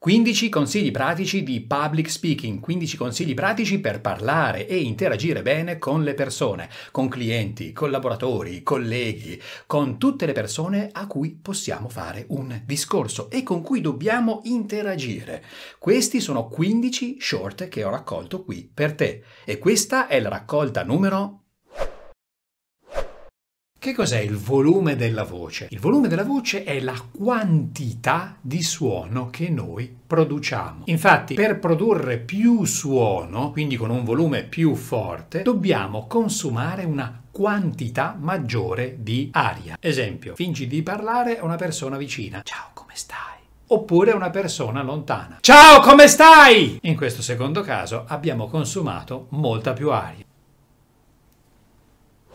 15 consigli pratici di public speaking, 15 consigli pratici per parlare e interagire bene con le persone, con clienti, collaboratori, colleghi, con tutte le persone a cui possiamo fare un discorso e con cui dobbiamo interagire. Questi sono 15 short che ho raccolto qui per te e questa è la raccolta numero che cos'è il volume della voce? Il volume della voce è la quantità di suono che noi produciamo. Infatti, per produrre più suono, quindi con un volume più forte, dobbiamo consumare una quantità maggiore di aria. Esempio, fingi di parlare a una persona vicina. Ciao, come stai? oppure una persona lontana. Ciao, come stai? In questo secondo caso abbiamo consumato molta più aria.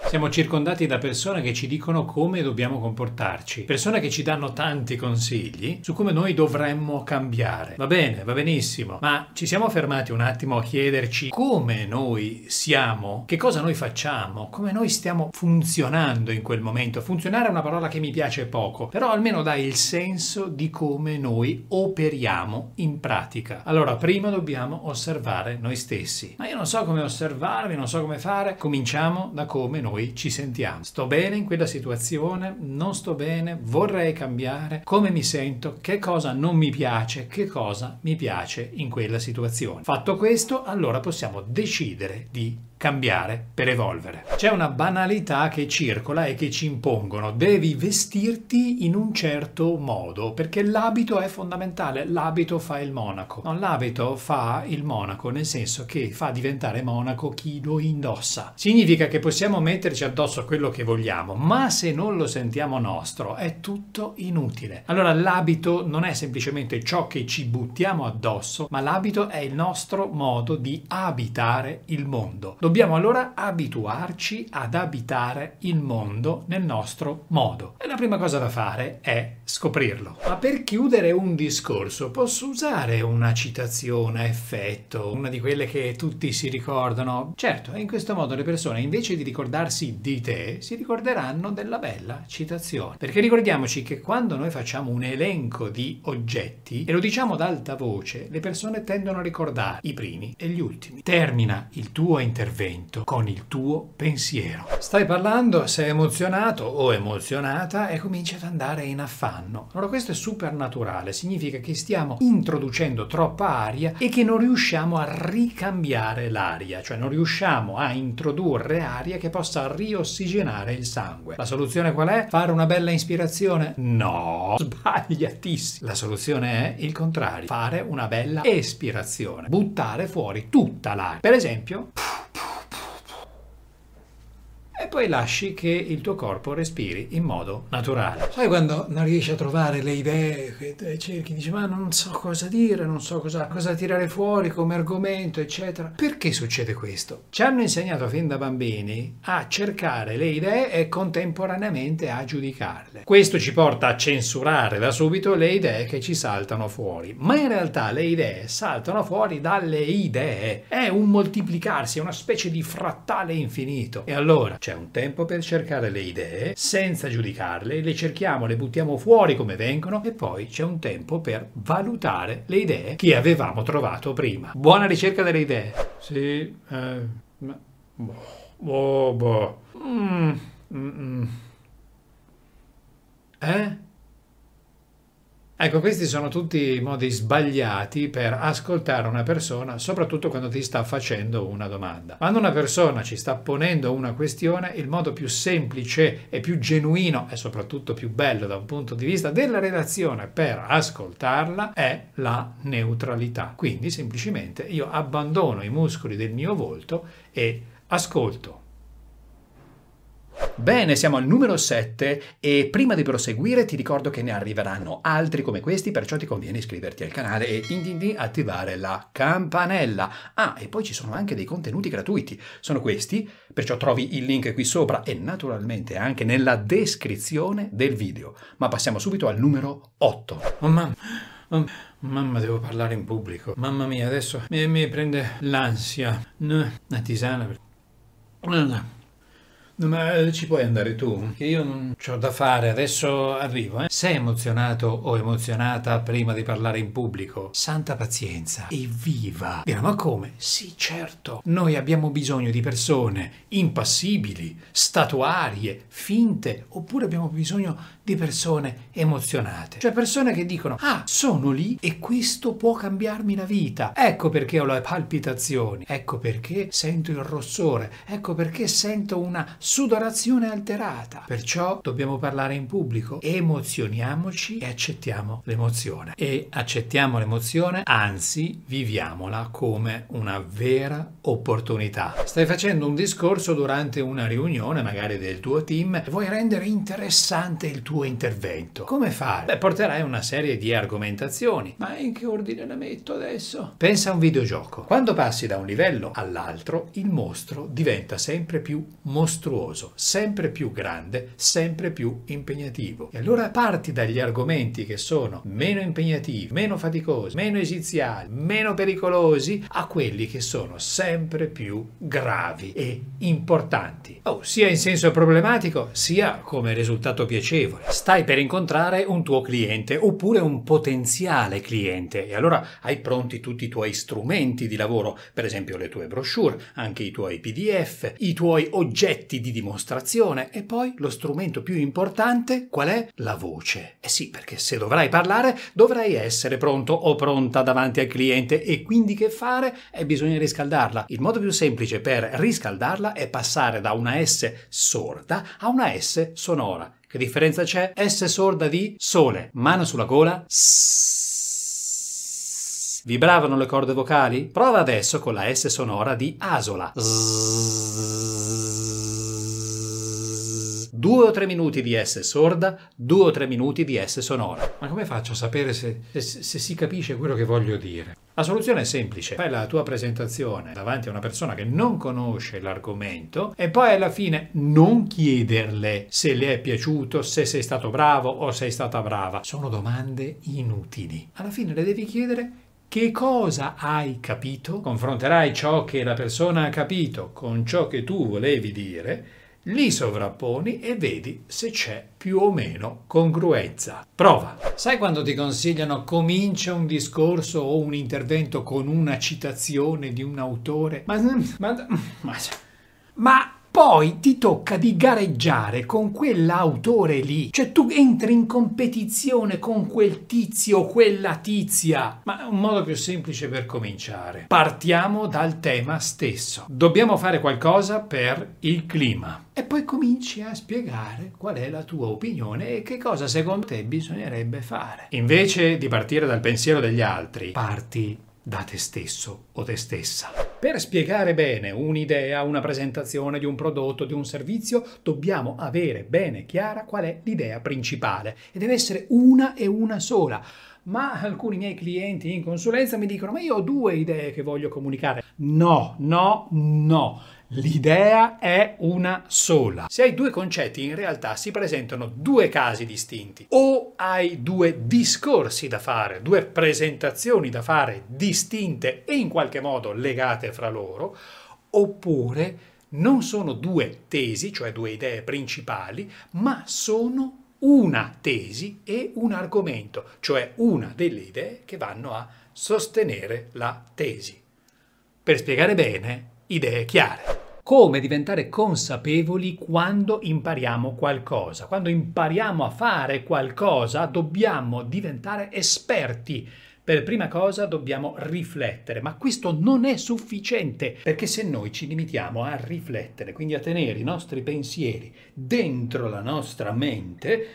Siamo circondati da persone che ci dicono come dobbiamo comportarci, persone che ci danno tanti consigli su come noi dovremmo cambiare. Va bene, va benissimo, ma ci siamo fermati un attimo a chiederci come noi siamo, che cosa noi facciamo, come noi stiamo funzionando in quel momento. Funzionare è una parola che mi piace poco, però almeno dà il senso di come noi operiamo in pratica. Allora, prima dobbiamo osservare noi stessi. Ma io non so come osservarmi, non so come fare. Cominciamo da come noi noi ci sentiamo. Sto bene in quella situazione? Non sto bene? Vorrei cambiare? Come mi sento? Che cosa non mi piace? Che cosa mi piace in quella situazione? Fatto questo, allora possiamo decidere di cambiare per evolvere. C'è una banalità che circola e che ci impongono. Devi vestirti in un certo modo perché l'abito è fondamentale. L'abito fa il monaco. Non l'abito fa il monaco nel senso che fa diventare monaco chi lo indossa. Significa che possiamo metterci addosso quello che vogliamo, ma se non lo sentiamo nostro è tutto inutile. Allora l'abito non è semplicemente ciò che ci buttiamo addosso, ma l'abito è il nostro modo di abitare il mondo. Dobbiamo allora abituarci ad abitare il mondo nel nostro modo. E la prima cosa da fare è scoprirlo. Ma per chiudere un discorso posso usare una citazione a effetto, una di quelle che tutti si ricordano? Certo, e in questo modo le persone invece di ricordarsi di te, si ricorderanno della bella citazione. Perché ricordiamoci che quando noi facciamo un elenco di oggetti e lo diciamo ad alta voce, le persone tendono a ricordare i primi e gli ultimi. Termina il tuo intervento intervento con il tuo pensiero. Stai parlando, sei emozionato o emozionata e cominci ad andare in affanno. Allora questo è super naturale, significa che stiamo introducendo troppa aria e che non riusciamo a ricambiare l'aria, cioè non riusciamo a introdurre aria che possa riossigenare il sangue. La soluzione qual è? Fare una bella ispirazione? No, sbagliatissimo. La soluzione è il contrario, fare una bella espirazione, buttare fuori tutta l'aria. Per esempio, poi lasci che il tuo corpo respiri in modo naturale. Sai quando non riesci a trovare le idee, cerchi, dici ma non so cosa dire, non so cosa, cosa tirare fuori come argomento, eccetera. Perché succede questo? Ci hanno insegnato fin da bambini a cercare le idee e contemporaneamente a giudicarle. Questo ci porta a censurare da subito le idee che ci saltano fuori, ma in realtà le idee saltano fuori dalle idee. È un moltiplicarsi, è una specie di frattale infinito. E allora c'è c'è un tempo per cercare le idee senza giudicarle, le cerchiamo, le buttiamo fuori come vengono e poi c'è un tempo per valutare le idee che avevamo trovato prima. Buona ricerca delle idee. Sì, eh, ma... Boh, boh. Mm, mm, mm. Eh? Ecco, questi sono tutti modi sbagliati per ascoltare una persona, soprattutto quando ti sta facendo una domanda. Quando una persona ci sta ponendo una questione, il modo più semplice e più genuino e soprattutto più bello da un punto di vista della relazione per ascoltarla è la neutralità. Quindi semplicemente io abbandono i muscoli del mio volto e ascolto Bene, siamo al numero 7 e prima di proseguire ti ricordo che ne arriveranno altri come questi, perciò ti conviene iscriverti al canale e din din din attivare la campanella. Ah, e poi ci sono anche dei contenuti gratuiti, sono questi, perciò trovi il link qui sopra e naturalmente anche nella descrizione del video. Ma passiamo subito al numero 8. Oh mamma, oh, mamma devo parlare in pubblico, mamma mia adesso mi, mi prende l'ansia, una tisana. No, ma eh, ci puoi andare tu? Che io non ho da fare, adesso arrivo. Eh? Sei emozionato o emozionata prima di parlare in pubblico? Santa pazienza, evviva! Dirà, ma come? Sì, certo. Noi abbiamo bisogno di persone impassibili, statuarie, finte, oppure abbiamo bisogno di persone emozionate. Cioè persone che dicono, ah, sono lì e questo può cambiarmi la vita. Ecco perché ho le palpitazioni, ecco perché sento il rossore, ecco perché sento una sudorazione alterata. Perciò dobbiamo parlare in pubblico, emozioniamoci e accettiamo l'emozione. E accettiamo l'emozione, anzi viviamola come una vera opportunità. Stai facendo un discorso durante una riunione, magari del tuo team, e vuoi rendere interessante il tuo intervento. Come fare? Beh, porterai una serie di argomentazioni. Ma in che ordine la metto adesso? Pensa a un videogioco. Quando passi da un livello all'altro, il mostro diventa sempre più mostruoso mostruoso, sempre più grande, sempre più impegnativo. E allora parti dagli argomenti che sono meno impegnativi, meno faticosi, meno esiziali, meno pericolosi, a quelli che sono sempre più gravi e importanti. Oh, sia in senso problematico, sia come risultato piacevole. Stai per incontrare un tuo cliente oppure un potenziale cliente e allora hai pronti tutti i tuoi strumenti di lavoro, per esempio le tue brochure, anche i tuoi PDF, i tuoi oggetti di dimostrazione e poi lo strumento più importante qual è? La voce. Eh sì, perché se dovrai parlare dovrai essere pronto o pronta davanti al cliente e quindi che fare? Eh, bisogna riscaldarla. Il modo più semplice per riscaldarla è passare da una S sorda a una S sonora. Che differenza c'è? S sorda di sole, mano sulla gola. Vibravano le corde vocali? Prova adesso con la S sonora di asola. due o tre minuti di S sorda, due o tre minuti di S sonora. Ma come faccio a sapere se, se, se, si capisce quello che voglio dire? La soluzione è semplice. Fai la tua presentazione davanti a una persona che non conosce l'argomento e poi alla fine non chiederle se le è piaciuto, se sei stato bravo o sei stata brava. Sono domande inutili. Alla fine le devi chiedere che cosa hai capito? Confronterai ciò che la persona ha capito con ciò che tu volevi dire li sovrapponi e vedi se c'è più o meno congruenza. Prova. Sai quando ti consigliano comincia un discorso o un intervento con una citazione di un autore? Ma, ma, ma, ma poi ti tocca di gareggiare con quell'autore lì. Cioè tu entri in competizione con quel tizio o quella tizia. Ma un modo più semplice per cominciare. Partiamo dal tema stesso. Dobbiamo fare qualcosa per il clima. E poi cominci a spiegare qual è la tua opinione e che cosa secondo te bisognerebbe fare. Invece di partire dal pensiero degli altri, parti da te stesso o te stessa. Per spiegare bene un'idea, una presentazione di un prodotto, di un servizio, dobbiamo avere bene chiara qual è l'idea principale e deve essere una e una sola. Ma alcuni miei clienti in consulenza mi dicono: Ma io ho due idee che voglio comunicare. No, no, no. L'idea è una sola. Se hai due concetti, in realtà si presentano due casi distinti. O hai due discorsi da fare, due presentazioni da fare distinte e in qualche modo legate fra loro, oppure non sono due tesi, cioè due idee principali, ma sono una tesi e un argomento, cioè una delle idee che vanno a sostenere la tesi. Per spiegare bene, idee chiare come diventare consapevoli quando impariamo qualcosa. Quando impariamo a fare qualcosa dobbiamo diventare esperti. Per prima cosa dobbiamo riflettere, ma questo non è sufficiente, perché se noi ci limitiamo a riflettere, quindi a tenere i nostri pensieri dentro la nostra mente,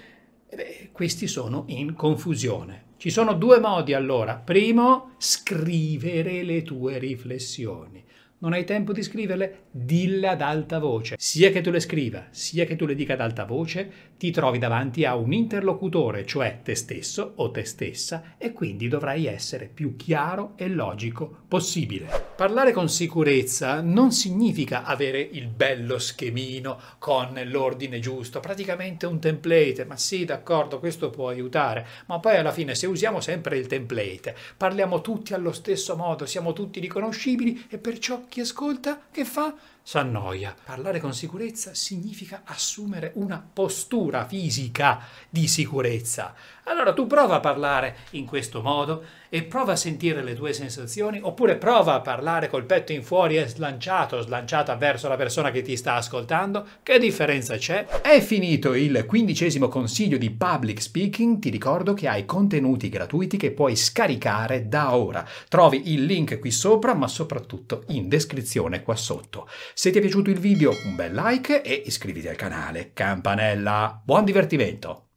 eh beh, questi sono in confusione. Ci sono due modi allora. Primo, scrivere le tue riflessioni non hai tempo di scriverle, dille ad alta voce. Sia che tu le scriva, sia che tu le dica ad alta voce, ti trovi davanti a un interlocutore, cioè te stesso o te stessa, e quindi dovrai essere più chiaro e logico possibile. Parlare con sicurezza non significa avere il bello schemino con l'ordine giusto, praticamente un template, ma sì, d'accordo, questo può aiutare, ma poi alla fine se usiamo sempre il template, parliamo tutti allo stesso modo, siamo tutti riconoscibili e perciò chi ascolta che fa? S'annoia. Parlare con sicurezza significa assumere una postura fisica di sicurezza. Allora tu prova a parlare in questo modo e prova a sentire le tue sensazioni oppure prova a parlare col petto in fuori e slanciato, slanciata verso la persona che ti sta ascoltando. Che differenza c'è? È finito il quindicesimo consiglio di public speaking. Ti ricordo che hai contenuti gratuiti che puoi scaricare da ora. Trovi il link qui sopra ma soprattutto in descrizione qua sotto. Se ti è piaciuto il video un bel like e iscriviti al canale. Campanella. Buon divertimento!